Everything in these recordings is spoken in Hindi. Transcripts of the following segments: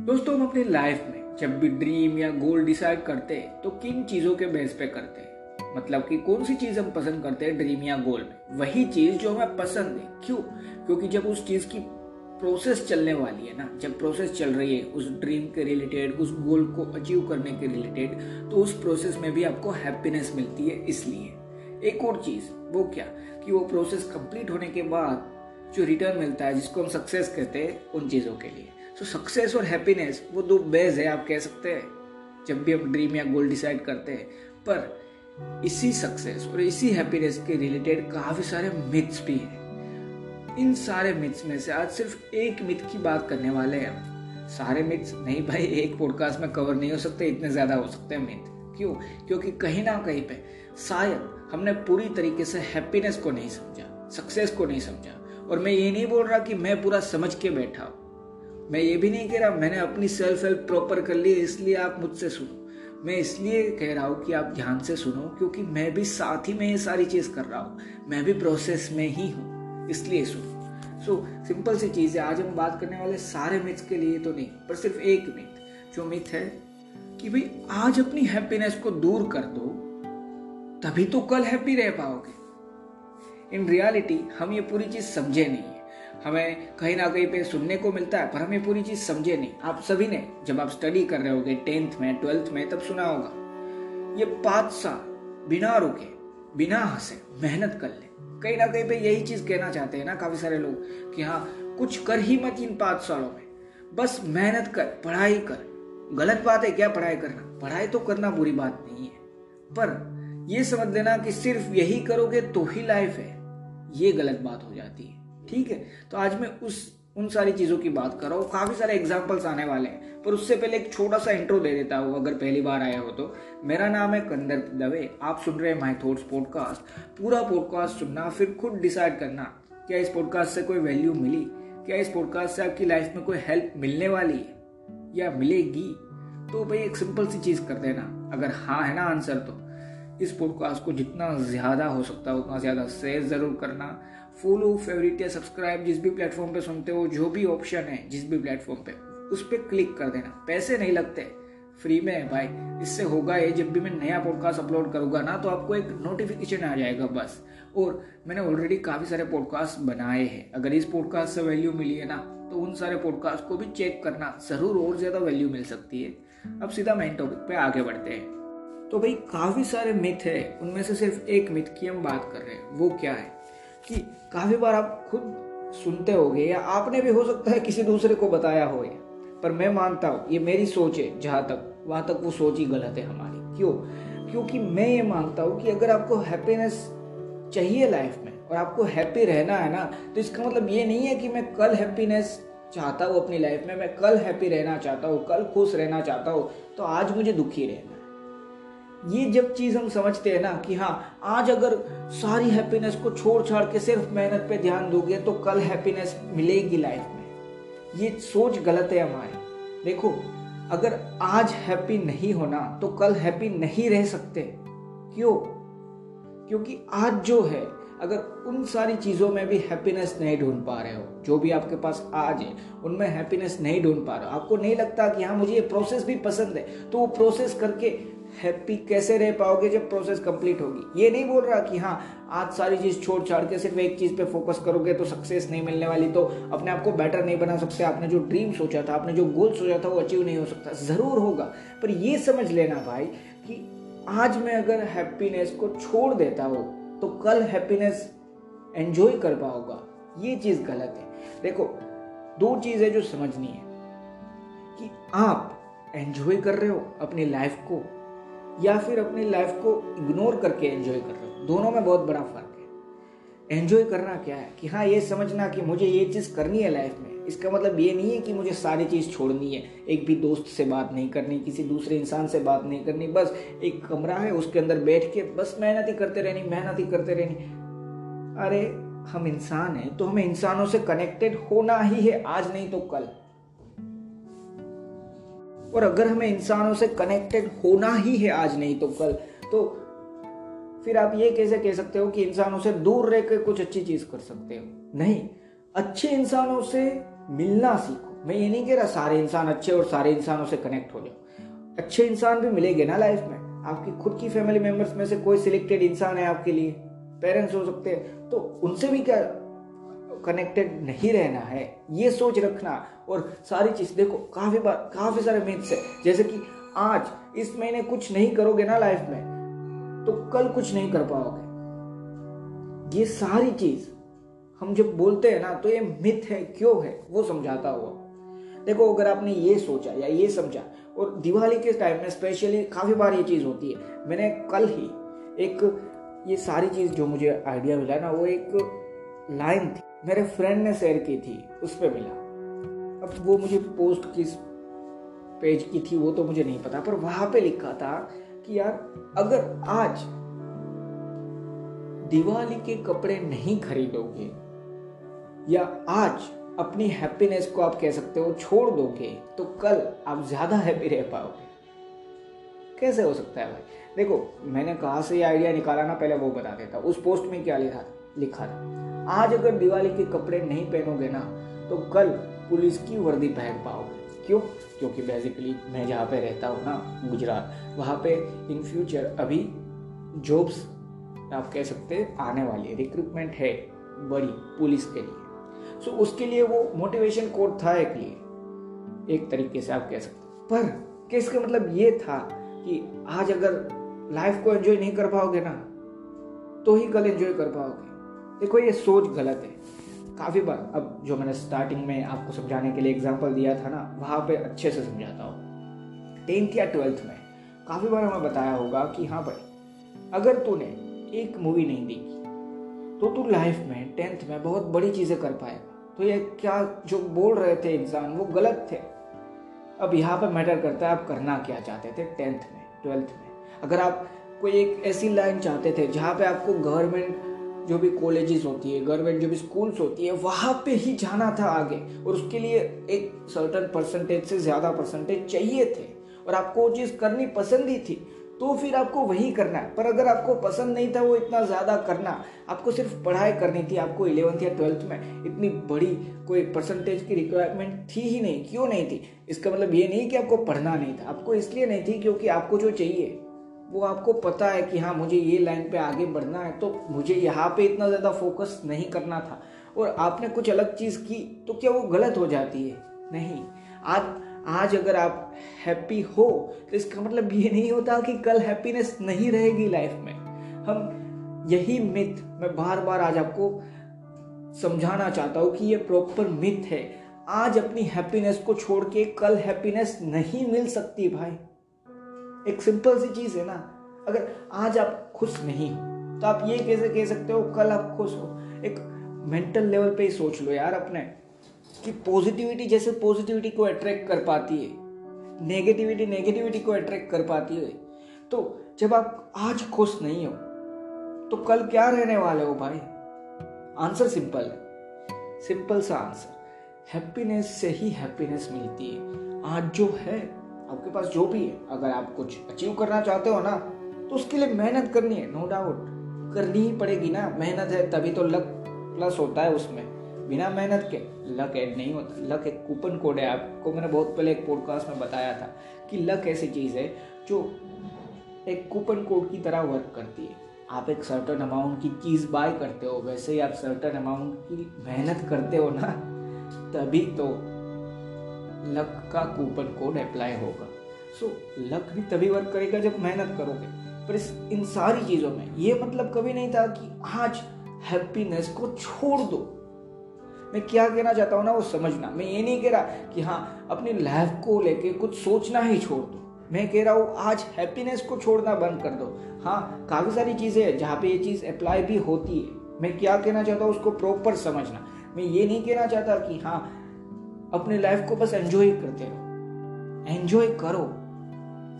दोस्तों, हम अपनी लाइफ में जब भी ड्रीम या गोल डिसाइड करते हैं तो किन चीज़ों के बेस पे करते हैं? मतलब कि कौन सी चीज़ हम पसंद करते हैं ड्रीम या गोल में? वही चीज़ जो हमें पसंद है। क्यों? क्योंकि जब उस चीज़ की प्रोसेस चलने वाली है ना, जब प्रोसेस चल रही है उस ड्रीम के रिलेटेड उस गोल को अचीव करने के रिलेटेड तो उस प्रोसेस में भी आपको हैप्पीनेस मिलती है, इसलिए। एक और चीज़, वो क्या? कि वो प्रोसेस कंप्लीट होने के बाद जो रिटर्न मिलता है, जिसको हम सक्सेस कहते हैं, उन चीज़ों के लिए। तो सक्सेस और हैप्पीनेस वो दो बेज है, आप कह सकते हैं। जब भी आप ड्रीम या गोल डिसाइड करते हैं। पर इसी सक्सेस और इसी हैप्पीनेस के रिलेटेड काफ़ी सारे मिथ्स भी हैं। इन सारे मिथ्स में से आज सिर्फ़ एक मिथ की बात करने वाले हैं सारे मिथ्स नहीं भाई, एक पॉडकास्ट में कवर नहीं हो सकते, इतने ज़्यादा हो सकते हैं मिथ क्यों? क्योंकि कहीं ना कहीं पे शायद हमने पूरी तरीके से हैप्पीनेस को नहीं समझा सक्सेस को नहीं समझा। और मैं ये नहीं बोल रहा कि मैं पूरा समझ के बैठा हूँ। मैं ये भी नहीं कह रहा, मैंने अपनी सेल्फ हेल्प प्रॉपर कर ली, इसलिए आप मुझसे सुनो। मैं इसलिए कह रहा हूँ कि आप ध्यान से सुनो, क्योंकि मैं भी साथ ही में ये सारी चीज़ कर रहा हूँ। मैं भी प्रोसेस में ही हूँ, इसलिए सुनो। सो सिंपल सी चीज़ है, आज हम बात करने वाले सारे मिथ्स के लिए तो नहीं, पर सिर्फ़ एक मिथ जो मिथ है कि भाई, आज अपनी हैप्पीनेस को दूर कर दो, तभी तो कल हैप्पी रह पाओगे। इन रियलिटी हम ये पूरी चीज़ समझे नहीं हमें कहीं ना कहीं पे सुनने को मिलता है, पर हमें पूरी चीज़ समझे नहीं। आप सभी ने जब आप स्टडी कर रहे होगे टेंथ में ट्वेल्थ में, तब सुना होगा। ये पाँच साल बिना रुके, बिना हंसे मेहनत कर ले। कहीं ना कहीं पे यही चीज़ कहना चाहते हैं ना काफ़ी सारे लोग कि हाँ कुछ कर ही मत इन पाँच सालों में। बस मेहनत कर, पढ़ाई कर। गलत बात है क्या पढ़ाई करना? पढ़ाई तो करना बुरी बात नहीं है। पर यह समझ लेना कि सिर्फ़ यही करोगे तो ही लाइफ है। ये गलत बात हो जाती है। ठीक है? तो आज मैं उस, उन सारी चीज़ों की बात कर रहा हूँ। काफ़ी सारे एग्जाम्पल्स आने वाले हैं। पर उससे पहले एक छोटा सा इंट्रो दे देता हूँ, अगर पहली बार आया हो तो। मेरा नाम है कंदर दवे। आप सुन रहे हैं माई थॉट्स पॉडकास्ट पूरा पॉडकास्ट सुनना, फिर खुद डिसाइड करना, क्या इस पॉडकास्ट से कोई वैल्यू मिली? क्या इस पॉडकास्ट से आपकी लाइफ में कोई हेल्प मिलने वाली है? या मिलेगी? तो भाई एक सिंपल सी चीज़ कर देना। अगर हाँ है ना आंसर तो। इस पॉडकास्ट को जितना ज़्यादा हो सकता है, उतना ज़्यादा शेयर ज़रूर करना। फॉलो फेवरेट या सब्सक्राइब जिस भी प्लेटफॉर्म पे सुनते हो, जो भी ऑप्शन है, जिस भी प्लेटफॉर्म पे, उस पर क्लिक कर देना। पैसे नहीं लगते। फ्री में है भाई। इससे होगा ये, जब भी मैं नया पॉडकास्ट अपलोड करूँगा ना तो आपको एक नोटिफिकेशन आ जाएगा बस। और मैंने ऑलरेडी काफ़ी सारे पॉडकास्ट बनाए हैं। अगर इस पॉडकास्ट से वैल्यू मिली है ना तो उन सारे पॉडकास्ट को भी चेक करना। ज़रूर और ज़्यादा वैल्यू मिल सकती है। अब सीधा मेन टॉपिक पे आगे बढ़ते हैं। तो भाई काफ़ी सारे मिथ है। उनमें से सिर्फ़ एक मिथ की हम बात कर रहे हैं, वो क्या है? कि काफ़ी बार आप खुद सुनते होगे या आपने भी हो सकता है किसी दूसरे को बताया हो पर मैं मानता हूँ, ये मेरी सोच है, जहाँ तक, वहाँ तक वो सोच ही गलत है हमारी। क्यों? क्योंकि मैं ये मानता हूँ कि अगर आपको हैप्पीनेस चाहिए लाइफ में और आपको हैप्पी रहना है ना तो इसका मतलब ये नहीं है कि मैं कल हैप्पीनेस चाहता हूँ अपनी लाइफ में, मैं कल हैप्पी रहना चाहता हूँ, कल खुश रहना चाहता हूँ तो आज मुझे दुखी रहना ये जब चीज़ हम समझते हैं ना कि हाँ आज अगर सारी हैप्पीनेस को छोड़ छाड़ के सिर्फ़ मेहनत पे ध्यान दोगे तो कल हैप्पीनेस मिलेगी लाइफ में। ये सोच गलत है हमारी। देखो, अगर आज हैप्पी नहीं होना तो कल हैप्पी नहीं रह सकते। क्यों? क्योंकि आज जो है, अगर उन सारी चीज़ों में भी हैप्पीनेस नहीं ढूंढ पा रहे हो, जो भी आपके पास आज है, उनमें हैप्पीनेस नहीं ढूंढ पा रहे हो। आपको नहीं लगता कि हाँ मुझे ये प्रोसेस भी पसंद है? तो वो प्रोसेस करके हैप्पी कैसे रह पाओगे जब प्रोसेस कंप्लीट होगी? ये नहीं बोल रहा कि हाँ आज सारी चीज़ छोड़ छाड़ के सिर्फ़ एक चीज़ पे फोकस करोगे तो सक्सेस नहीं मिलने वाली तो अपने आप को बेटर नहीं बना सकते। आपने जो ड्रीम सोचा था, आपने जो गोल सोचा था, वो अचीव नहीं हो सकता। ज़रूर होगा। पर ये समझ लेना भाई कि आज मैं अगर हैप्पीनेस को छोड़ देता हूँ तो कल हैप्पीनेस एंजॉय कर पाओगा ये चीज़ गलत है। देखो, दो चीज़ है जो समझनी है कि आप एंजॉय कर रहे हो अपनी लाइफ को या फिर अपनी लाइफ को इग्नोर करके एंजॉय कर रहे हो। दोनों में बहुत बड़ा फ़र्क है। एंजॉय करना क्या है? कि हाँ ये समझना कि मुझे ये चीज़ करनी है लाइफ में। इसका मतलब ये नहीं है कि मुझे सारी चीज़ छोड़नी है। एक भी दोस्त से बात नहीं करनी, किसी दूसरे इंसान से बात नहीं करनी, बस एक कमरा है, उसके अंदर बैठ के बस मेहनत ही करते रहनी, मेहनत ही करते रहनी। अरे, हम इंसान हैं तो हमें इंसानों से कनेक्टेड होना ही है। आज नहीं तो कल। और अगर हमें इंसानों से कनेक्टेड होना ही है आज नहीं तो कल तो फिर आप ये कैसे कह सकते हो कि इंसानों से दूर रह कर कुछ अच्छी चीज़ कर सकते हो? नहीं, अच्छे इंसानों से मिलना सीखो। मैं ये नहीं कह रहा सारे इंसान अच्छे और सारे इंसानों से कनेक्ट हो जाओ। अच्छे इंसान भी मिलेंगे ना लाइफ में। आपकी खुद की फैमिली मेंबर्स में से कोई सिलेक्टेड इंसान है आपके लिए? पेरेंट्स हो सकते हैं। तो उनसे भी क्या कनेक्टेड नहीं रहना है, ये सोच रखना और सारी चीज़, देखो, काफ़ी बार काफ़ी सारे मिथ्स है। जैसे कि आज, इस महीने कुछ नहीं करोगे ना लाइफ में तो कल कुछ नहीं कर पाओगे। ये सारी चीज़, हम जब बोलते हैं ना तो ये मिथ है, क्यों है, वो समझाता हुआ। देखो, अगर आपने ये सोचा या ये समझा, और दिवाली के टाइम में स्पेशली काफ़ी बार ये चीज़ होती है। मैंने कल ही एक, ये सारी चीज़ जो मुझे आइडिया मिला ना, वो एक लाइन थी। मेरे फ्रेंड ने शेयर की थी, उस पर मिला। अब वो मुझे पोस्ट किस पेज की थी, वो तो मुझे नहीं पता, पर वहाँ पे लिखा था कि यार, अगर आज दिवाली के कपड़े नहीं खरीदोगे, या आज अपनी हैप्पीनेस को आप कह सकते हो छोड़ दोगे तो कल आप ज़्यादा हैप्पी रह पाओगे। कैसे हो सकता है भाई? देखो, मैंने कहा से ये आइडिया निकाला ना, पहले वो बता देता उस पोस्ट में क्या लिखा था? लिखा था आज अगर दिवाली के कपड़े नहीं पहनोगे ना तो कल पुलिस की वर्दी पहन पाओगे। क्यों? क्योंकि बेसिकली मैं जहाँ पे रहता हूँ ना, गुजरात, वहाँ पे इन फ्यूचर अभी जॉब्स आप कह सकते हैं, आने वाली है। रिक्रूटमेंट है बड़ी पुलिस के लिए। सो उसके लिए वो मोटिवेशन कोड था एक लिए। एक तरीके से आप कह सकते पर केस का मतलब ये था कि आज अगर लाइफ को एंजॉय नहीं कर पाओगे ना तो ही कल एंजॉय कर पाओगे। देखो, ये सोच गलत है। काफ़ी बार, अब जो मैंने स्टार्टिंग में आपको समझाने के लिए एग्ज़ाम्पल दिया था ना, वहाँ पे अच्छे से समझाता हूँ। टेंथ या ट्वेल्थ में, काफ़ी बार हमें बताया होगा कि हाँ भाई, अगर तूने एक मूवी नहीं देखी तो तू लाइफ में टेंथ में बहुत बड़ी चीज़ें कर पाएगा। तो ये क्या, जो बोल रहे थे इंसान, वो गलत थे। अब यहाँ पर मैटर करता है आप करना क्या चाहते थे टेंथ में ट्वेल्थ में। अगर आप कोई एक ऐसी लाइन चाहते थे जहाँ पे आपको गवर्नमेंट जो भी कॉलेजेस होती है गवर्नमेंट जो भी स्कूल्स होती है, वहाँ पे ही जाना था आगे। और उसके लिए एक सर्टन परसेंटेज से ज़्यादा परसेंटेज चाहिए थे। और आपको वो चीज़ करनी पसंद ही थी तो फिर आपको वही करना है। पर अगर आपको पसंद नहीं था वो इतना ज़्यादा करना, आपको सिर्फ़ पढ़ाई करनी थी, आपको इलेवंथ या ट्वेल्थ में इतनी बड़ी कोई परसेंटेज की रिक्वायरमेंट थी ही नहीं। क्यों नहीं थी? इसका मतलब ये नहीं कि आपको पढ़ना नहीं था। आपको इसलिए नहीं थी क्योंकि आपको जो चाहिए वो आपको पता है कि हाँ मुझे ये लाइन पे आगे बढ़ना है तो मुझे यहाँ पे इतना ज़्यादा फोकस नहीं करना था। और आपने कुछ अलग चीज़ की तो क्या वो गलत हो जाती है? नहीं। आज आज अगर आप हैप्पी हो तो इसका मतलब ये नहीं होता कि कल हैप्पीनेस नहीं रहेगी लाइफ में। हम, यही मिथ मैं बार बार आज आपको समझाना चाहता हूँ कि ये प्रॉपर मिथ है। आज अपनी हैप्पीनेस को छोड़ के कल हैप्पीनेस नहीं मिल सकती भाई। एक सिंपल सी चीज़ है ना। अगर आज आप खुश नहीं हो तो आप ये कैसे कह सकते हो, कल आप खुश हो। एक मेंटल लेवल पे ही सोच लो यार अपने, कि पॉजिटिविटी जैसे पॉजिटिविटी को अट्रैक्ट कर पाती है नेगेटिविटी नेगेटिविटी को अट्रैक्ट कर पाती है। तो जब आप आज खुश नहीं हो तो कल क्या रहने वाले हो भाई? आंसर सिंपल है। सिंपल सा आंसर हैप्पीनेस से ही हैप्पीनेस मिलती है। आज जो है आपके पास जो भी है, अगर आप कुछ अचीव करना चाहते हो ना तो उसके लिए मेहनत करनी है नो डाउट करनी ही पड़ेगी ना, मेहनत है, तभी तो लक प्लस होता है उसमें। बिना मेहनत के लक ऐड नहीं होता। लक एक कूपन कोड है, आपको मैंने बहुत पहले एक पॉडकास्ट में बताया था कि लक ऐसी चीज़ है, जो एक कूपन कोड की तरह वर्क करती है। आप एक सर्टन अमाउंट की चीज़ बाय करते हो, वैसे ही आप सर्टन अमाउंट की मेहनत करते हो ना, तभी तो लक का कूपन कोड अप्लाई होगा। सो so, लक भी तभी वर्क करेगा जब मेहनत करोगे। पर इस इन सारी चीज़ों में ये मतलब कभी नहीं था कि आज हैप्पीनेस को छोड़ दो। मैं क्या कहना चाहता हूँ ना वो समझना। मैं ये नहीं कह रहा कि हाँ अपनी लाइफ को लेके कुछ सोचना ही छोड़ दो। मैं कह रहा हूँ आज हैप्पीनेस को छोड़ना बंद कर दो। हाँ काफ़ी सारी चीज़ें हैं जहाँ पे ये चीज़ अप्लाई भी होती है। मैं क्या कहना चाहता हूँ उसको प्रॉपर समझना। मैं ये नहीं कहना चाहता कि हाँ अपनी लाइफ को बस एंजॉय करते रहो। एंजॉय करो,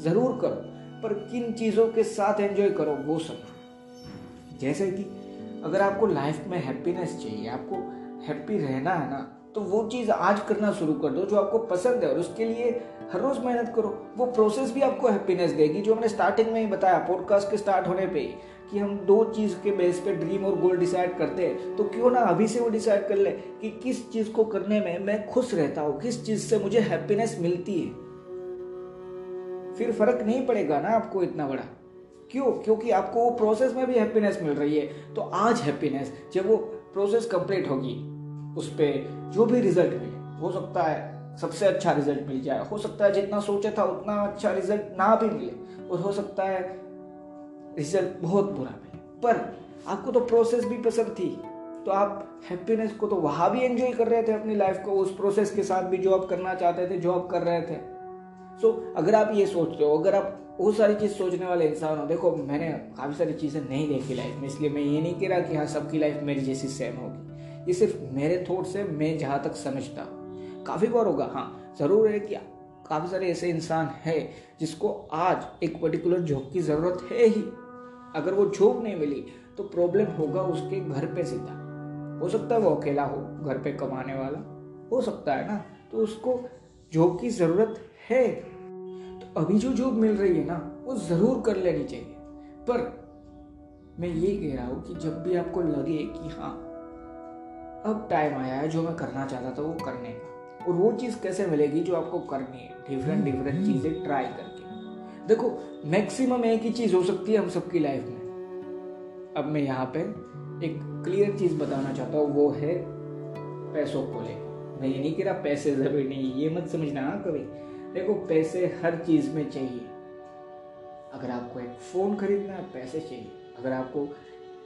ज़रूर करो, पर किन चीज़ों के साथ एंजॉय करो वो समझो जैसे कि अगर आपको लाइफ में हैप्पीनेस चाहिए, आपको हैप्पी रहना है ना तो वो चीज़ आज करना शुरू कर दो जो आपको पसंद है और उसके लिए हर रोज़ मेहनत करो। वो प्रोसेस भी आपको हैप्पीनेस देगी, जो मैंने स्टार्टिंग में ही बताया पॉडकास्ट के स्टार्ट होने पे कि हम दो चीज़ के बेस पे ड्रीम और गोल डिसाइड करते हैं तो क्यों ना अभी से वो डिसाइड कर ले कि किस चीज़ को करने में मैं खुश रहता हूँ, किस चीज़ से मुझे हैप्पीनेस मिलती है। फिर फ़र्क नहीं पड़ेगा ना आपको इतना बड़ा। क्यों? क्योंकि आपको वो प्रोसेस में भी हैप्पीनेस मिल रही है। तो आज हैप्पीनेस जब वो प्रोसेस कंप्लीट होगी, उस पर जो भी रिज़ल्ट मिले, हो सकता है सबसे अच्छा रिज़ल्ट मिल जाए, हो सकता है जितना सोचा था उतना अच्छा रिज़ल्ट ना भी मिले, और हो सकता है रिज़ल्ट बहुत बुरा मिले पर आपको तो प्रोसेस भी पसंद थी। तो आप हैप्पीनेस को तो वहाँ भी एंजॉय कर रहे थे अपनी लाइफ को उस प्रोसेस के साथ भी जो आप करना चाहते थे जो आप कर रहे थे। सो so, अगर आप ये सोचते हो अगर आप वो सारी चीज़ सोचने वाले इंसान हो देखो मैंने काफ़ी सारी चीज़ें नहीं देखी लाइफ में इसलिए मैं ये नहीं कह रहा कि हाँ सबकी लाइफ मेरी जैसी सेम होगी। ये सिर्फ़ मेरे थॉट से मैं जहाँ तक समझता काफ़ी बार होगा हाँ ज़रूर है कि काफ़ी सारे ऐसे इंसान है जिसको आज एक पर्टिकुलर जॉब की ज़रूरत है ही। अगर वो जॉब नहीं मिली तो प्रॉब्लम होगा उसके घर पे सीधा। हो सकता है वो अकेला हो घर पे कमाने वाला। हो सकता है ना तो उसको जॉब की ज़रूरत है। तो अभी जो जॉब मिल रही है ना वो ज़रूर कर लेनी चाहिए। पर मैं ये कह रहा हूँ कि जब भी आपको लगे कि हाँ अब टाइम आया है जो मैं करना चाहता था वो करने का। और वो चीज़ कैसे मिलेगी जो आपको करनी है? डिफरेंट डिफरेंट चीज़ें ट्राई करके। देखो मैक्सिमम एक ही चीज़ हो सकती है हम सबकी लाइफ में। अब मैं यहाँ पे एक क्लियर चीज़ बताना चाहता हूँ, वो है पैसों को ले मैं ये नहीं कह रहा पैसे ज़रूरी नहीं, ये मत समझना हाँ कभी। देखो, पैसे हर चीज़ में चाहिए। अगर आपको एक फ़ोन खरीदना है, पैसे चाहिए। अगर आपको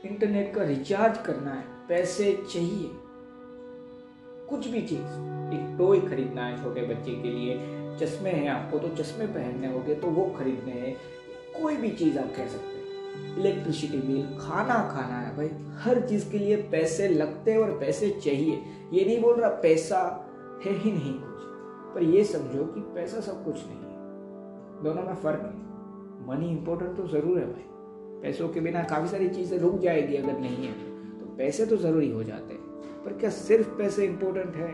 इंटरनेट का रिचार्ज करना है, पैसे चाहिए। कुछ भी चीज़, एक टॉय खरीदना है छोटे बच्चे के लिए चश्मे हैं आपको तो चश्मे पहनने होंगे तो वो खरीदने हैं। कोई भी चीज़ आप कह सकते हैं। इलेक्ट्रिसिटी बिल, खाना खाना है भाई। हर चीज़ के लिए पैसे लगते हैं और पैसे चाहिए। ये नहीं बोल रहा पैसा है ही नहीं कुछ। पर ये समझो कि पैसा सब कुछ नहीं है। दोनों में फ़र्क है। मनी इंपॉर्टेंट तो ज़रूर है भाई। पैसों के बिना काफ़ी सारी चीज़ें रुक जाएगी अगर नहीं है तो। पैसे तो ज़रूरी हो जाते हैं। पर क्या सिर्फ़ पैसे इंपॉर्टेंट है?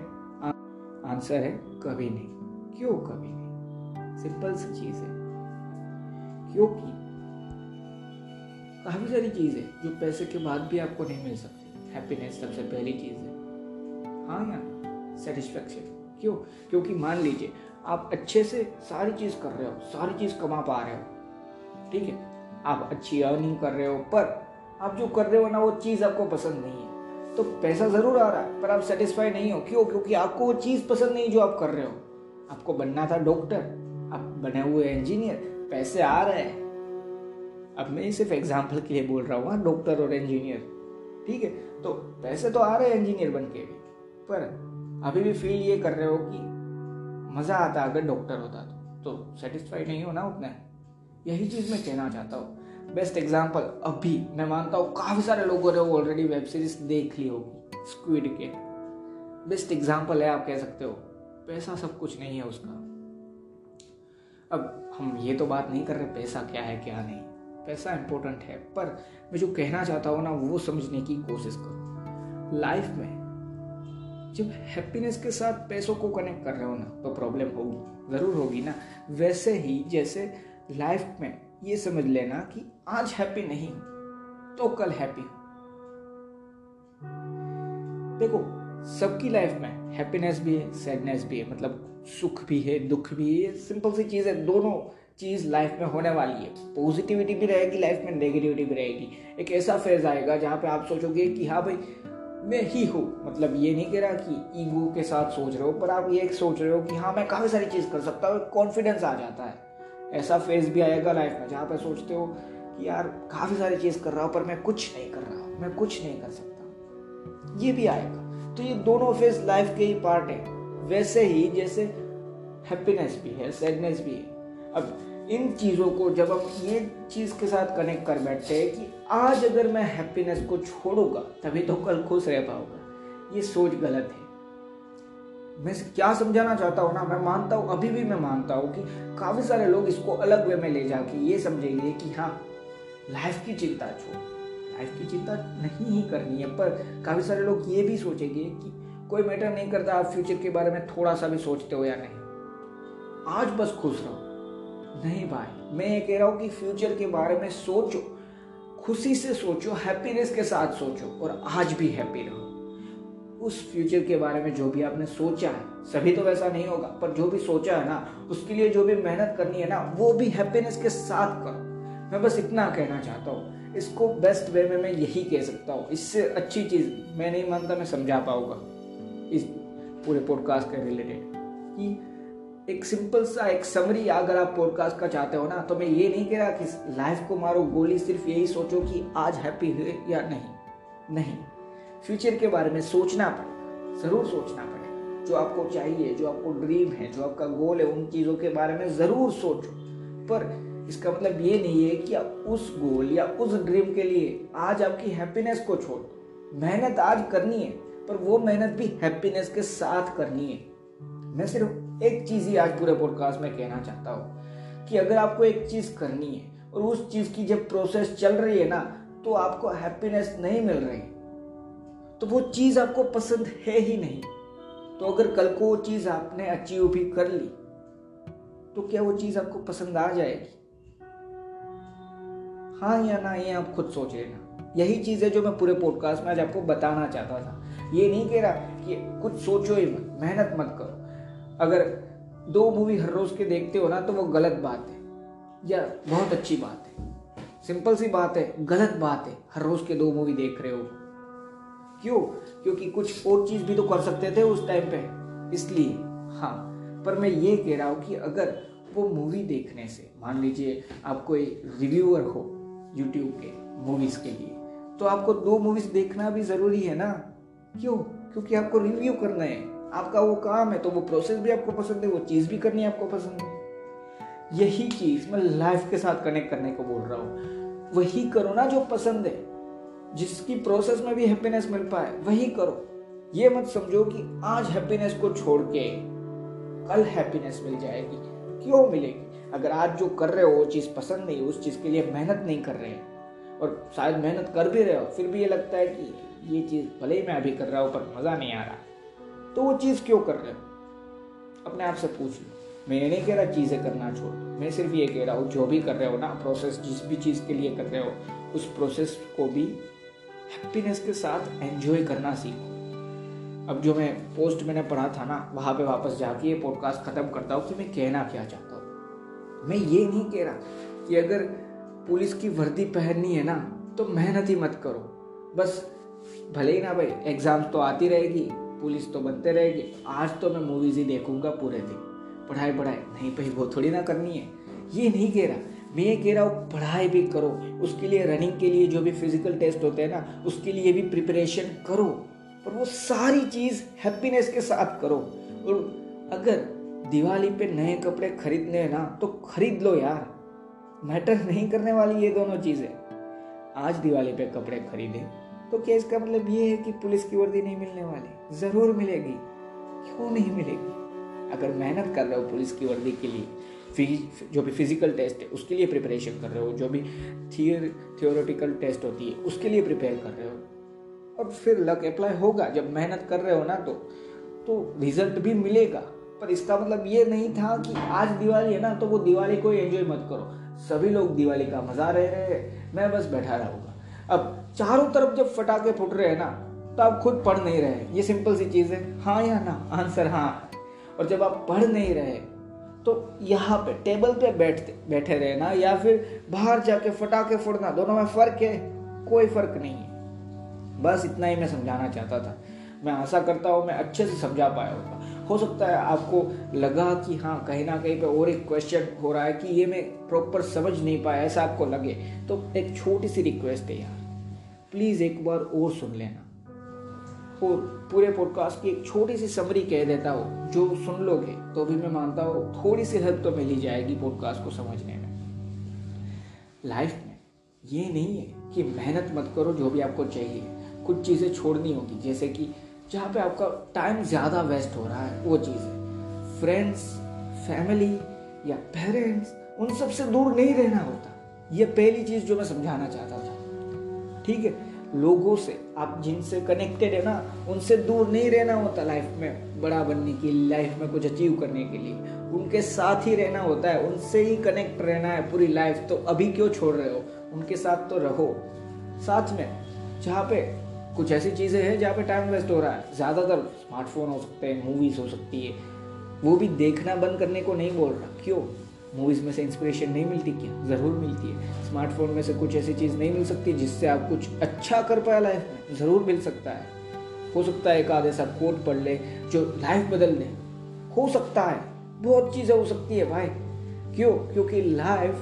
आंसर है कभी नहीं। क्यों कभी नहीं सिंपल सी चीज़ है। क्योंकि काफ़ी सारी चीज़ है जो पैसे के बाद भी आपको नहीं मिल सकती। हैप्पीनेस सबसे पहली चीज़ है। हाँ या सेटिस्फेक्शन क्यों? क्योंकि मान लीजिए, आप अच्छे से सारी चीज़ कर रहे हो, सारी चीज़ कमा पा रहे हो, ठीक है? आप अच्छी अर्निंग कर रहे हो, पर आप जो कर रहे हो ना, वो चीज़ आपको पसंद नहीं है। तो पैसा ज़रूर आ रहा है, पर आप सेटिस्फाई नहीं हो। क्यों? क्योंकि आपको वो चीज़ पसंद नहीं जो आप कर रहे हो। आपको बनना था डॉक्टर, आप बने हुए इंजीनियर पैसे आ रहे हैं। अब मैं सिर्फ़ एग्ज़ाम्पल के लिए बोल रहा हूँ डॉक्टर और इंजीनियर ठीक है? तो पैसे तो आ रहे हैं इंजीनियर बन के भी। पर अभी भी फील ये कर रहे हो कि मज़ा आता अगर डॉक्टर होता तो। तो सेटिस्फाइड नहीं हो ना उतने? यही चीज़ मैं कहना चाहता हूँ। बेस्ट एग्ज़ाम्पल अभी मैं मानता हूँ काफ़ी सारे लोगों ने ऑलरेडी वेब सीरीज़ देख ली होगी स्क्विड के। बेस्ट एग्ज़ाम्पल है आप कह सकते हो। पैसा सब कुछ नहीं है उसका। अब हम ये तो बात नहीं कर रहे, पैसा क्या है, क्या नहीं। पैसा इंपॉर्टेंट है, पर मैं जो कहना चाहता हूँ ना, वो समझने की कोशिश करो। लाइफ में जब हैप्पीनेस के साथ पैसों को कनेक्ट कर रहे हो ना तो प्रॉब्लम होगी, ज़रूर होगी ना। वैसे ही जैसे लाइफ में ये समझ लेना कि आज हैप्पी नहीं तो कल हैप्पी देखो सबकी लाइफ में हैप्पीनेस भी है सैडनेस भी है मतलब सुख भी है, दुख भी है सिंपल सी चीज़ है, दोनों चीज़ लाइफ में होने वाली है। पॉजिटिविटी भी रहेगी लाइफ में नेगेटिविटी भी रहेगी। एक ऐसा फ़ेज़ आएगा जहाँ पे आप सोचोगे कि हाँ भाई, मैं ही हूँ। मतलब ये नहीं कह रहा कि ईगो के साथ सोच रहे हो, पर आप ये सोच रहे हो कि हाँ मैं काफ़ी सारी चीज़ कर सकता हूँ कॉन्फिडेंस आ जाता है। ऐसा फ़ेज़ भी आएगा लाइफ में जहाँ पे सोचते हो कि यार, काफ़ी सारी चीज़ कर रहा हूँ, पर मैं कुछ नहीं कर रहा हूँ, मैं कुछ नहीं कर सकता। ये भी आएगा। तो ये दोनों फ़ेज़ लाइफ के ही पार्ट है। वैसे ही जैसे हैप्पीनेस भी है सैडनेस भी है। अब इन चीज़ों को जब हम ये चीज़ के साथ कनेक्ट कर बैठते हैं कि आज अगर मैं हैप्पीनेस को छोड़ूँगा, तभी तो कल खुश रह पाऊँगा। ये सोच गलत है। मैं क्या समझाना चाहता हूँ ना, मैं मानता हूँ, अभी भी मैं मानता हूँ कि काफ़ी सारे लोग इसको अलग वे में ले जाके ये समझेंगे कि हाँ लाइफ की चिंता छोड़। लाइफ की चिंता नहीं ही करनी है, पर काफ़ी सारे लोग ये भी सोचेंगे कि कोई मैटर नहीं करता, आप फ्यूचर के बारे में थोड़ा सा भी सोचते हो या नहीं। आज बस खुश रहो। नहीं भाई, मैं ये कह रहा हूँ कि फ्यूचर के बारे में सोचो। खुशी से सोचो हैप्पीनेस के साथ सोचो, और आज भी हैप्पी रहो। उस फ्यूचर के बारे में जो भी आपने सोचा है, सभी तो वैसा नहीं होगा, पर जो भी सोचा है ना, उसके लिए जो भी मेहनत करनी है ना, वो भी हैप्पीनेस के साथ करो। मैं बस इतना कहना चाहता हूँ। इसको बेस्ट वे में मैं यही कह सकता हूँ। इससे अच्छी चीज़ मैं नहीं मानता, मैं समझा पाऊँगा इस पूरे पॉडकास्ट के रिलेटेड कि एक सिंपल सा, एक समरी अगर आप पॉडकास्ट का चाहते हो ना तो मैं ये नहीं कह रहा कि लाइफ को मारो, गोली सिर्फ़ यही सोचो कि आज हैप्पी हुए या नहीं। नहीं। फ्यूचर के बारे में सोचना पड़ेगा। ज़रूर सोचना पड़ेगा। जो आपको चाहिए, जो आपको ड्रीम है, जो आपका गोल है, उन चीज़ों के बारे में ज़रूर सोचो। पर इसका मतलब ये नहीं है कि उस गोल या उस ड्रीम के लिए आज आपकी हैप्पीनेस को छोड़, मेहनत आज करनी है, पर वो मेहनत भी हैप्पीनेस के साथ करनी है। मैं सिर्फ़ एक चीज़ ही आज पूरे पॉडकास्ट में कहना चाहता हूँ कि अगर आपको एक चीज़ करनी है और उस चीज़ की जब प्रोसेस चल रही है ना तो आपको हैप्पीनेस नहीं मिल रही। तो वो चीज़ आपको पसंद है ही नहीं। तो अगर कल को वो चीज़ आपने अचीव भी कर ली तो क्या वो चीज़ आपको पसंद आ जाएगी? हाँ या ना, ये आप खुद सोच लेना। यही चीज़ है जो मैं पूरे पॉडकास्ट में आज आपको बताना चाहता था। ये नहीं कह रहा कि कुछ सोचो ही मत, मेहनत मत करो। अगर दो मूवी हर रोज के देखते हो ना तो वो गलत बात है। या बहुत अच्छी बात है। सिंपल सी बात है, गलत बात है, हर रोज के दो मूवी देख रहे हो। क्यों? क्योंकि कुछ और चीज़ भी तो कर सकते थे उस टाइम पे। इसलिए हाँ। पर मैं ये कह रहा हूँ कि अगर वो मूवी देखने से, मान लीजिए आप कोई रिव्यूअर हो यूट्यूब के मूवीज़ के लिए। तो आपको दो मूवीज़ देखना भी ज़रूरी है ना? क्यों? क्योंकि आपको रिव्यू करना है। आपका वो काम है तो वो प्रोसेस भी आपको पसंद है, वो चीज़ भी करनी आपको पसंद है। यही चीज़ मैं लाइफ के साथ कनेक्ट करने को बोल रहा हूँ। वही करो ना जो पसंद है। जिसकी प्रोसेस में भी हैप्पीनेस मिल पाए, वही करो। ये मत समझो कि आज हैप्पीनेस को छोड़ के कल हैप्पीनेस मिल जाएगी। क्यों मिलेगी? अगर आज जो कर रहे हो, वो चीज़ पसंद नहीं, उस चीज़ के लिए मेहनत नहीं कर रहे हैं। और शायद मेहनत कर भी रहे हो, फिर भी ये लगता है कि ये चीज़ भले ही मैं अभी कर रहा हूँ, पर मज़ा नहीं आ रहा। तो वो चीज़ क्यों कर रहे हो? अपने आप से पूछ लो। मैं नहीं कह रहा चीज़ें करना छोड़ मैं सिर्फ़ ये कह रहा हूँ, जो भी कर रहे हो ना प्रोसेस जिस भी चीज़ के लिए कर रहे हो, उस प्रोसेस को भी हैप्पीनेस के साथ एंजॉय करना सीखो। अब जो मैं पोस्ट मैंने पढ़ा था ना, वहाँ पे वापस जाके ये पॉडकास्ट ख़त्म करता हूँ कि मैं कहना क्या चाहता मैं ये नहीं कह रहा कि अगर पुलिस की वर्दी पहननी है ना तो मेहनत ही मत करो। बस भले ही ना भाई एग्ज़ाम तो आती रहेगी, पुलिस तो बनते रहेगी। आज तो मैं मूवीज़ ही देखूँगा पूरे दिन। पढ़ाई पढ़ाई, नहीं भाई, वो थोड़ी ना करनी है। ये नहीं कह रहा। मैं ये कह रहा हूँ, पढ़ाई भी करो। उसके लिए रनिंग के लिए जो भी फ़िज़िकल टेस्ट होते हैं ना, उसके लिए भी प्रिपरेशन करो। पर वो सारी चीज़ हैप्पीनेस के साथ करो। और अगर दिवाली पे नए कपड़े खरीदने ना तो खरीद लो यार। मैटर नहीं करने वाली ये दोनों चीज़ें। आज दिवाली पे कपड़े खरीदे तो क्या इसका मतलब ये है कि पुलिस की वर्दी नहीं मिलने वाली? ज़रूर मिलेगी। क्यों नहीं मिलेगी? अगर मेहनत कर रहे हो पुलिस की वर्दी के लिए जो भी फ़िज़िकल टेस्ट है, उसके लिए प्रिपरेशन कर रहे हो, जो भी थियर थियोरेटिकल टेस्ट होती है, उसके लिए प्रिपेयर कर रहे हो। और फिर लक अप्लाई होगा। जब मेहनत कर रहे हो ना तो तो रिज़ल्ट भी मिलेगा। पर इसका मतलब ये नहीं था कि आज दिवाली है ना तो वो दिवाली को एंजॉय मत करो। सभी लोग दिवाली का मज़ा रह हैं, मैं बस बैठा रहूँगा। अब चारों तरफ़ जब फटाके फुट रहे हैं ना तो आप खुद पढ़ नहीं रहे। ये सिंपल सी चीज़ है। हाँ या ना? आंसर हाँ। और जब आप पढ़ नहीं रहे तो यहाँ पे टेबल पे बैठते बैठे रहना या फिर बाहर जाके फटाके फोड़ना, दोनों में फ़र्क है? कोई फ़र्क नहीं है। बस इतना ही मैं समझाना चाहता था। मैं आशा करता हूँ मैं अच्छे से समझा पाया होगा। हो सकता है आपको लगा कि हाँ कहीं ना कहीं पे और एक क्वेश्चन हो रहा है कि ये मैं प्रॉपर समझ नहीं पाया, ऐसा आपको लगे। तो एक छोटी सी रिक्वेस्ट है यार। प्लीज़ एक बार और सुन लेना। और पूरे पॉडकास्ट की एक छोटी सी समरी कह देता हूँ। जो सुन लोगे तो भी मैं मानता हूँ थोड़ी सी हेल्प तो मिल ही जाएगी पॉडकास्ट को समझने में। लाइफ में ये नहीं है कि मेहनत मत करो जो भी आपको चाहिए। कुछ चीज़ें छोड़नी होगी, जैसे कि जहाँ पे आपका टाइम ज़्यादा वेस्ट हो रहा है, वो चीज़ है। फ्रेंड्स फैमिली या पेरेंट्स उन सबसे दूर नहीं रहना होता। ये पहली चीज़ जो मैं समझाना चाहता था। ठीक है? लोगों से, आप जिनसे कनेक्टेड है ना, उनसे दूर नहीं रहना होता लाइफ में बड़ा बनने के लिए लाइफ में कुछ अचीव करने के लिए। उनके साथ ही रहना होता है, उनसे ही कनेक्ट रहना है पूरी लाइफ तो अभी क्यों छोड़ रहे हो? उनके साथ तो रहो। साथ में, जहाँ पे कुछ ऐसी चीज़ें हैं जहाँ पे टाइम वेस्ट हो रहा है। ज़्यादातर स्मार्टफ़ोन हो सकते हैं मूवीज़ हो सकती है। वो भी देखना बंद करने को नहीं बोल रहा। क्यों? मूवीज़ में से इंस्पिरेशन नहीं मिलती क्या? ज़रूर मिलती है। स्मार्टफ़ोन में से कुछ ऐसी चीज़ नहीं मिल सकती जिससे आप कुछ अच्छा कर पाए लाइफ में। ज़रूर मिल सकता है। हो सकता है एक आधे सा कोट पढ़ ले, जो लाइफ बदल दे हो सकता है। बहुत चीज़ें हो सकती है भाई। क्यों? क्योंकि लाइफ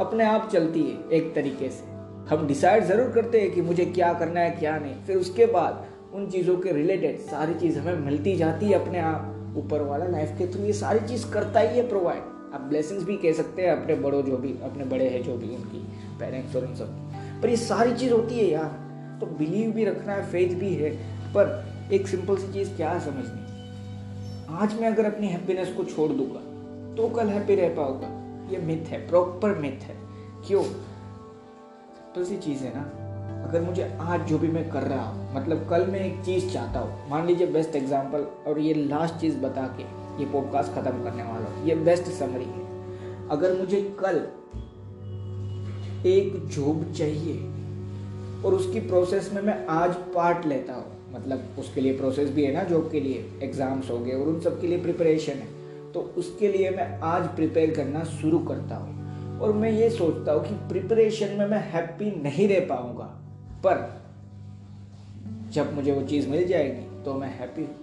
अपने आप चलती है एक तरीके से। हम डिसाइड ज़रूर करते हैं कि मुझे क्या करना है, क्या नहीं। फिर उसके बाद उन चीज़ों के रिलेटेड सारी चीज़ हमें मिलती जाती है अपने आप। ऊपर वाला लाइफ के थ्रू ये सारी चीज़ करता ही है प्रोवाइड आप ब्लेसिंग्स भी कह सकते हैं, अपने बड़ों जो भी, अपने बड़े हैं जो भी, उनकी पेरेंट्स और उन सब। पर ये सारी चीज़ होती है यार। तो बिलीव भी रखना है फेथ भी है। पर एक सिंपल सी चीज़ क्या है समझनी? आज मैं अगर अपनी हैप्पीनेस को छोड़ दूँगा तो कल हैप्पी रह पाऊँगा। ये मिथ है प्रॉपर मिथ है। क्यों? तो सी चीज़ है ना। अगर मुझे आज जो भी मैं कर रहा हूँ मतलब कल मैं एक चीज़ चाहता हूँ, मान लीजिए बेस्ट एग्ज़ाम्पल और ये लास्ट चीज़ बता के ये पॉडकास्ट ख़त्म करने वाला हूँ, ये बेस्ट समरी है। अगर मुझे कल एक जॉब चाहिए, और उसकी प्रोसेस में मैं आज पार्ट लेता हूँ मतलब उसके लिए प्रोसेस भी है ना जॉब के लिए एग्ज़ाम्स हो गए, और उन सब के लिए प्रिपरेशन है तो उसके लिए मैं आज प्रिपेयर करना शुरू करता हूँ। और मैं ये सोचता हूँ कि प्रिपरेशन में मैं हैप्पी नहीं रह पाऊँगा। पर जब मुझे वो चीज़ मिल जाएगी तो मैं हैप्पी हूँ।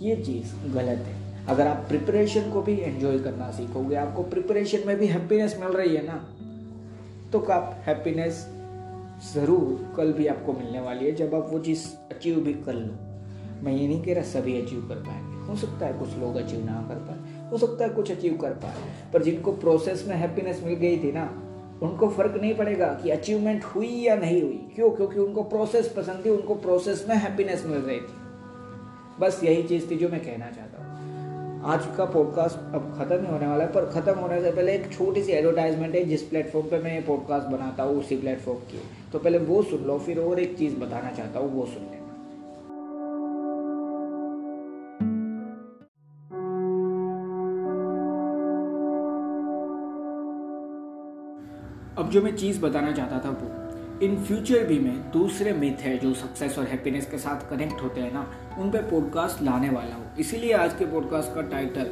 ये चीज़ गलत है। अगर आप प्रिपरेशन को भी एंजॉय करना सीखोगे, आपको प्रिपरेशन में भी हैप्पीनेस मिल रही है ना तो आप हैप्पीनेस ज़रूर कल भी आपको मिलने वाली है, जब आप वो चीज़ अचीव भी कर लो। मैं ये नहीं कह रहा सभी अचीव कर पाएँगे। हो सकता है कुछ लोग अचीव ना कर पाए, हो सकता है कुछ अचीव कर पाए, पर जिनको प्रोसेस में हैप्पीनेस मिल गई थी ना, उनको फ़र्क नहीं पड़ेगा कि अचीवमेंट हुई या नहीं हुई। क्यों? क्योंकि उनको प्रोसेस पसंद थी, उनको प्रोसेस में हैप्पीनेस मिल रही थी। बस यही चीज़ थी जो मैं कहना चाहता हूँ। आज का पॉडकास्ट अब खत्म ही होने वाला है, पर खत्म होने से पहले एक छोटी सी एडवर्टाइजमेंट है, जिस प्लेटफॉर्म पे मैं ये पॉडकास्ट बनाता हूँ, उसी प्लेटफॉर्म की। तो पहले वो सुन लो, फिर और एक चीज़ बताना चाहता हूँ, वो सुन लेना अब जो मैं चीज़ बताना चाहता था वो इन फ्यूचर भी मैं दूसरे मिथ है जो सक्सेस और हैप्पीनेस के साथ कनेक्ट होते हैं ना, उन पे पॉडकास्ट लाने वाला हूँ। इसीलिए आज के पॉडकास्ट का title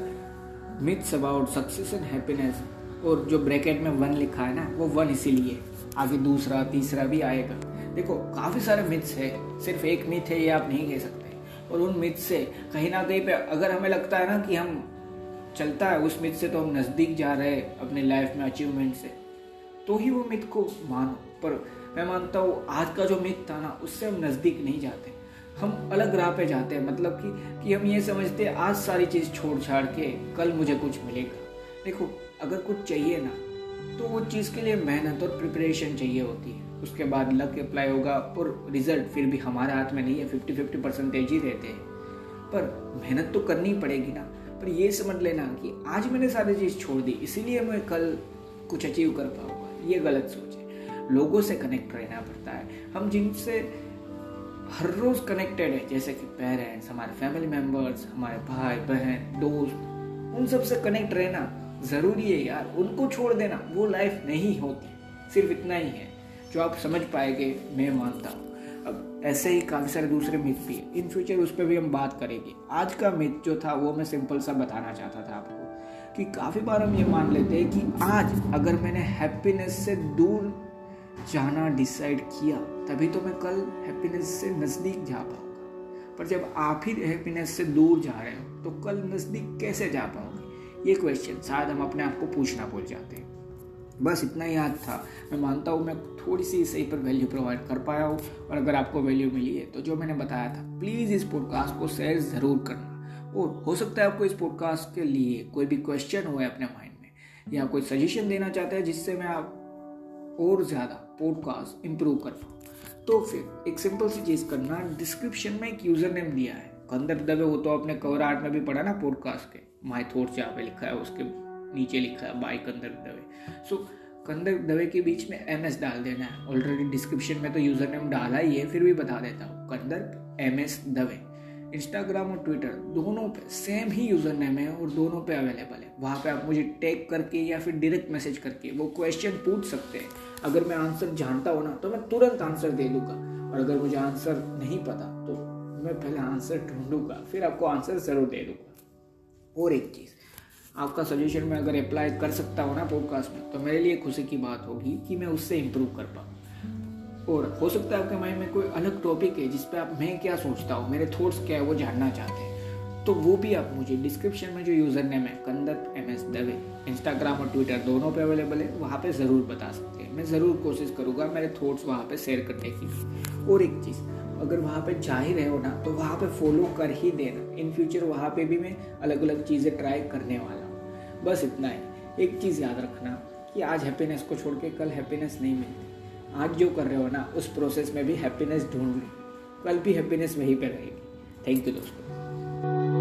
myths about success and happiness और जो ब्रैकेट में वन लिखा है ना, वो वन इसीलिए। आगे दूसरा, तीसरा भी आएगा। देखो, काफ़ी सारे मिथ्स है, सिर्फ़ एक मिथ है, ये आप नहीं कह सकते। और उन मिथ से कहीं ना कहीं पे अगर हमें लगता है ना कि हम चलता है, उस मिथ से तो हम नज़दीक जा रहे हैं अपने लाइफ में अचीवमेंट से। तो ही वो मिथ को मानो। पर मैं मानता हूँ, आज का जो मिथ था ना, उससे हम नज़दीक नहीं जाते। हम अलग राह पे जाते हैं। मतलब कि कि हम ये समझते हैं, आज सारी चीज़ छोड़ छाड़ के कल मुझे कुछ मिलेगा। देखो, अगर कुछ चाहिए ना तो वो चीज़ के लिए मेहनत और प्रिपरेशन चाहिए होती है। उसके बाद लक अप्लाई होगा और रिज़ल्ट फिर भी हमारे हाथ में नहीं है। फिफ्टी फिफ्टी परसेंटेज ही रहते हैं। पर मेहनत तो करनी पड़ेगी ना। पर ये समझ लेना कि आज मैंने सारी चीज़ छोड़ दी, इसीलिए मैं कल कुछ अचीव कर पाऊँ। ये गलत सोच है। लोगों से कनेक्ट रहना पड़ता है। हम जिनसे हर रोज कनेक्टेड है, जैसे कि पेरेंट्स हमारे फैमिली मेंबर्स हमारे भाई, बहन, दोस्त, उन सबसे कनेक्ट रहना ज़रूरी है यार। उनको छोड़ देना, वो लाइफ नहीं होती। सिर्फ़ इतना ही है, जो आप समझ पाएँगे, मैं मानता हूँ। अब ऐसे ही काफ़ी सारे दूसरे मिथ भी इन फ्यूचर उस पर भी हम बात करेंगे। आज का मिथ जो था, वो मैं सिंपल सा बताना चाहता था आपको। कि काफ़ी बार हम ये मान लेते हैं कि आज अगर मैंने हैप्पीनेस से दूर जाना डिसाइड किया, तभी तो मैं कल हैप्पीनेस से नज़दीक जा पाऊँगा। पर जब आप ही हैप्पीनेस से दूर जा रहे हो तो कल नज़दीक कैसे जा पाओगे? ये क्वेश्चन शायद हम अपने आप को पूछना भूल जाते हैं। बस इतना ही याद था। मैं मानता हूँ मैं थोड़ी सी सही पर वैल्यू प्रोवाइड कर पाया हूँ। और अगर आपको वैल्यू मिली है तो जो मैंने बताया था प्लीज़ इस पॉडकास्ट को शेयर ज़रूर करना। और हो सकता है आपको इस पॉडकास्ट के लिए कोई भी क्वेश्चन हो अपने माइंड में, या कोई सजेशन देना चाहते हैं जिससे मैं आप और ज़्यादा पॉडकास्ट इम्प्रूव कर पाऊँ। तो फिर एक सिंपल सी चीज़ करना डिस्क्रिप्शन में एक यूज़र नेम दिया है। कंदर दबे वो तो आपने कवर आर्ट में भी पढ़ा ना पॉडकास्ट के? माई थॉट जहाँ पे लिखा है, उसके नीचे लिखा है बाई कंदर दबे। सो कंदर दबे के बीच में एम एस डाल देना है। ऑलरेडी डिस्क्रिप्शन में तो यूज़र नेम डाला ही है, फिर भी बता देता हूँ। Kandar M S Dave Instagram और ट्विटर दोनों पे सेम ही यूज़र नेम है और दोनों पे अवेलेबल है। वहाँ पे आप मुझे टैग करके या फिर डायरेक्ट मैसेज करके वो क्वेश्चन पूछ सकते हैं। अगर मैं आंसर जानता हूँ ना तो मैं तुरंत आंसर दे दूँगा। और अगर मुझे आंसर नहीं पता तो मैं पहले आंसर ढूंढूँगा, फिर आपको आंसर ज़रूर दे दूँगा। और एक चीज़, आपका सजेशन मैं अगर अप्लाई कर सकता हूँ ना पॉडकास्ट में तो मेरे लिए खुशी की बात होगी कि मैं उससे इम्प्रूव कर पाऊँ। और हो सकता है आपके माइंड में कोई अलग टॉपिक है जिस पे आप मैं क्या सोचता हूँ, मेरे थॉट्स क्या है वो जानना चाहते हैं तो वो भी आप मुझे डिस्क्रिप्शन में जो यूज़र नेम है Kandar M S Dave Instagram और ट्विटर दोनों पे अवेलेबल है, वहाँ पे ज़रूर बता सकते हैं। मैं ज़रूर कोशिश करूँगा मेरे थॉट्स वहाँ पे शेयर करने की। और एक चीज़, अगर वहाँ पे जा ही रहे हो ना तो वहाँ पे फॉलो कर ही देना। इन फ्यूचर वहाँ पे भी मैं अलग अलग चीज़ें ट्राई करने वाला हूँ। बस इतना ही। एक चीज़ याद रखना कि आज हैप्पीनेस को छोड़ के कल हैप्पीनेस नहीं मिलती। आज जो कर रहे हो ना, उस प्रोसेस में भी हैप्पीनेस ढूंढ लें। कल भी हैप्पीनेस वहीं पर रहेगी। थैंक यू दोस्तों।